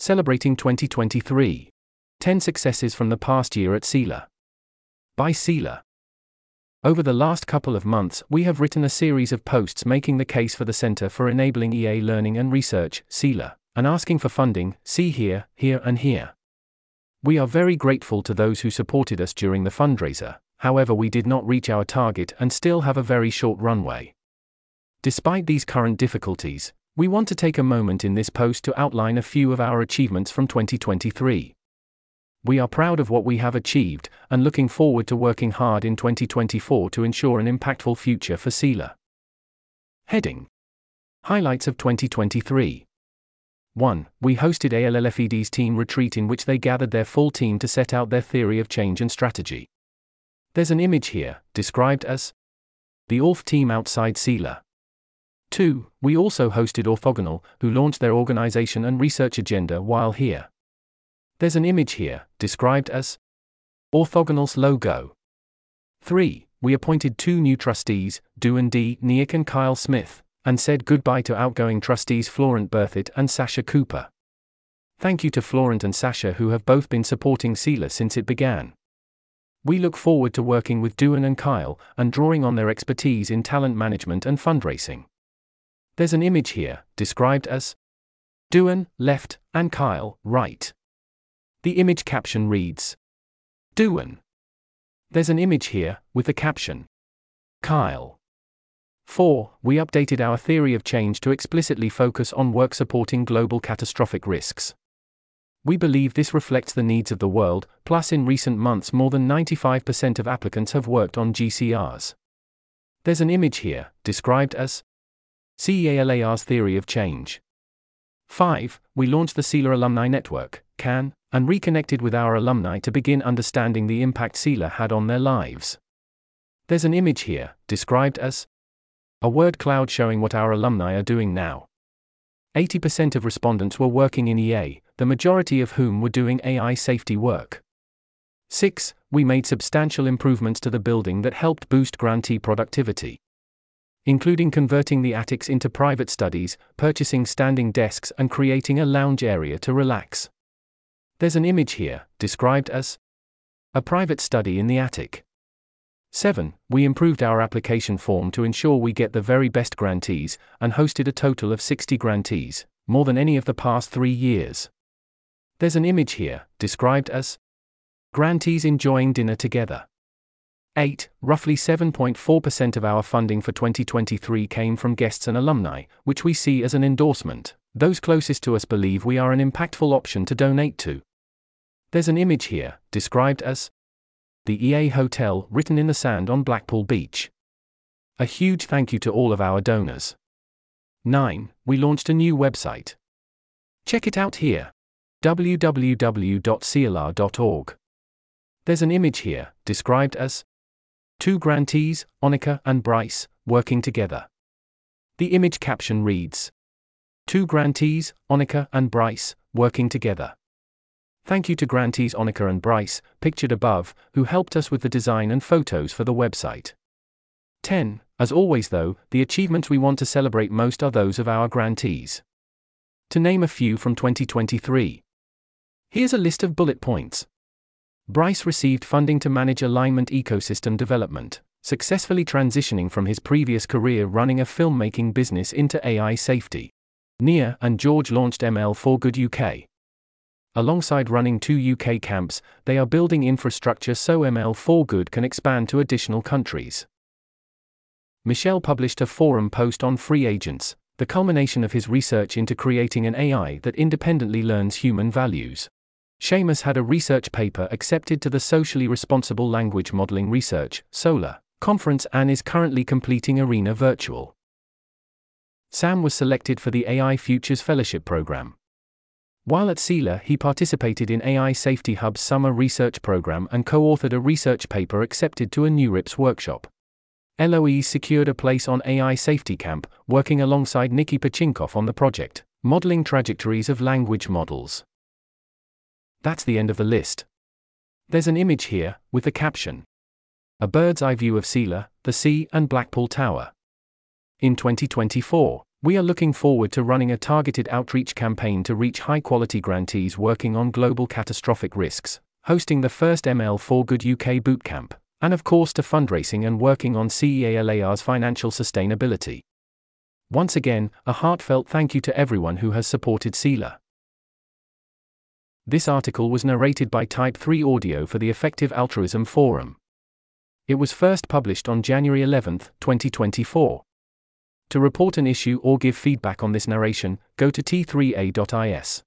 Celebrating 2023. 10 Successes from the Past Year at CEEALAR. By CEEALAR. Over the last couple of months, we have written a series of posts making the case for the Center for Enabling EA Learning and Research, CEEALAR, and asking for funding, see here, here, and here. We are very grateful to those who supported us during the fundraiser, however, we did not reach our target and still have a very short runway. Despite these current difficulties, we want to take a moment in this post to outline a few of our achievements from 2023. We are proud of what we have achieved and looking forward to working hard in 2024 to ensure an impactful future for CEEALAR. Heading Highlights of 2023 1. We hosted ALLFED's team retreat in which they gathered their full team to set out their theory of change and strategy. There's an image here, described as the ALLFED team outside CEEALAR. 2. We also hosted Orthogonal, who launched their organization and research agenda while here. There's an image here, described as Orthogonal's logo. 3. We appointed two new trustees, Dušan D. Nešić and Kyle Smith, and said goodbye to outgoing trustees Florent Berthet and Sasha Cooper. Thank you to Florent and Sasha who have both been supporting CEEALAR since it began. We look forward to working with Dušan and Kyle and drawing on their expertise in talent management and fundraising. There's an image here, described as Dušan, left, and Kyle, right. The image caption reads Dušan. There's an image here, with the caption Kyle. 4. We updated our theory of change to explicitly focus on work supporting global catastrophic risks. We believe this reflects the needs of the world, plus, in recent months, more than 95% of applicants have worked on GCRs. There's an image here, described as CEEALAR's theory of change. 5. We launched the CEEALAR Alumni Network, CAN, and reconnected with our alumni to begin understanding the impact CEEALAR had on their lives. There's an image here, described as a word cloud showing what our alumni are doing now. 80% of respondents were working in EA, the majority of whom were doing AI safety work. 6. We made substantial improvements to the building that helped boost grantee productivity including converting the attics into private studies, purchasing standing desks, and creating a lounge area to relax. There's an image here, described as a private study in the attic. 7. We improved our application form to ensure we get the very best grantees, and hosted a total of 60 grantees, more than any of the past three years. There's an image here, described as grantees enjoying dinner together. 8. Roughly 7.4% of our funding for 2023 came from guests and alumni, which we see as an endorsement. Those closest to us believe we are an impactful option to donate to. There's an image here, described as the EA Hotel written in the sand on Blackpool Beach. A huge thank you to all of our donors. 9. We launched a new website. Check it out here www.ceealar.org. There's an image here, described as Two grantees, Onika and Bryce, working together. The image caption reads Two grantees, Onika and Bryce, working together. Thank you to grantees Onika and Bryce, pictured above, who helped us with the design and photos for the website. 10. As always, though, the achievements we want to celebrate most are those of our grantees. To name a few from 2023. Here's a list of bullet points. Bryce received funding to manage alignment ecosystem development, successfully transitioning from his previous career running a filmmaking business into AI safety. Nia and George launched ML for Good UK. Alongside running two UK camps, they are building infrastructure so ML for Good can expand to additional countries. Michel published a forum post on free agents, the culmination of his research into creating an AI that independently learns human values. Seamus had a research paper accepted to the Socially Responsible Language Modeling Research SoLaR, conference and is currently completing ARENA Virtual. Sam was selected for the AI Futures Fellowship Program. While at CEEALAR, he participated in AI Safety Hub's summer research program and co authored a research paper accepted to a NeurIPS workshop. Eloise secured a place on AI Safety Camp, working alongside Nicky Pochinkov on the project, modeling trajectories of language models. That's the end of the list. There's an image here, with the caption A bird's eye view of CEEALAR, the sea, and Blackpool Tower. In 2024, We are looking forward to running a targeted outreach campaign to reach high quality grantees working on global catastrophic risks, hosting the first ML for Good UK bootcamp, and of course to fundraising and working on CEEALAR's financial sustainability. Once again, a heartfelt thank you to everyone who has supported CEEALAR. This article was narrated by Type 3 Audio for the Effective Altruism Forum. It was first published on January 11, 2024. To report an issue or give feedback on this narration, go to t3a.is.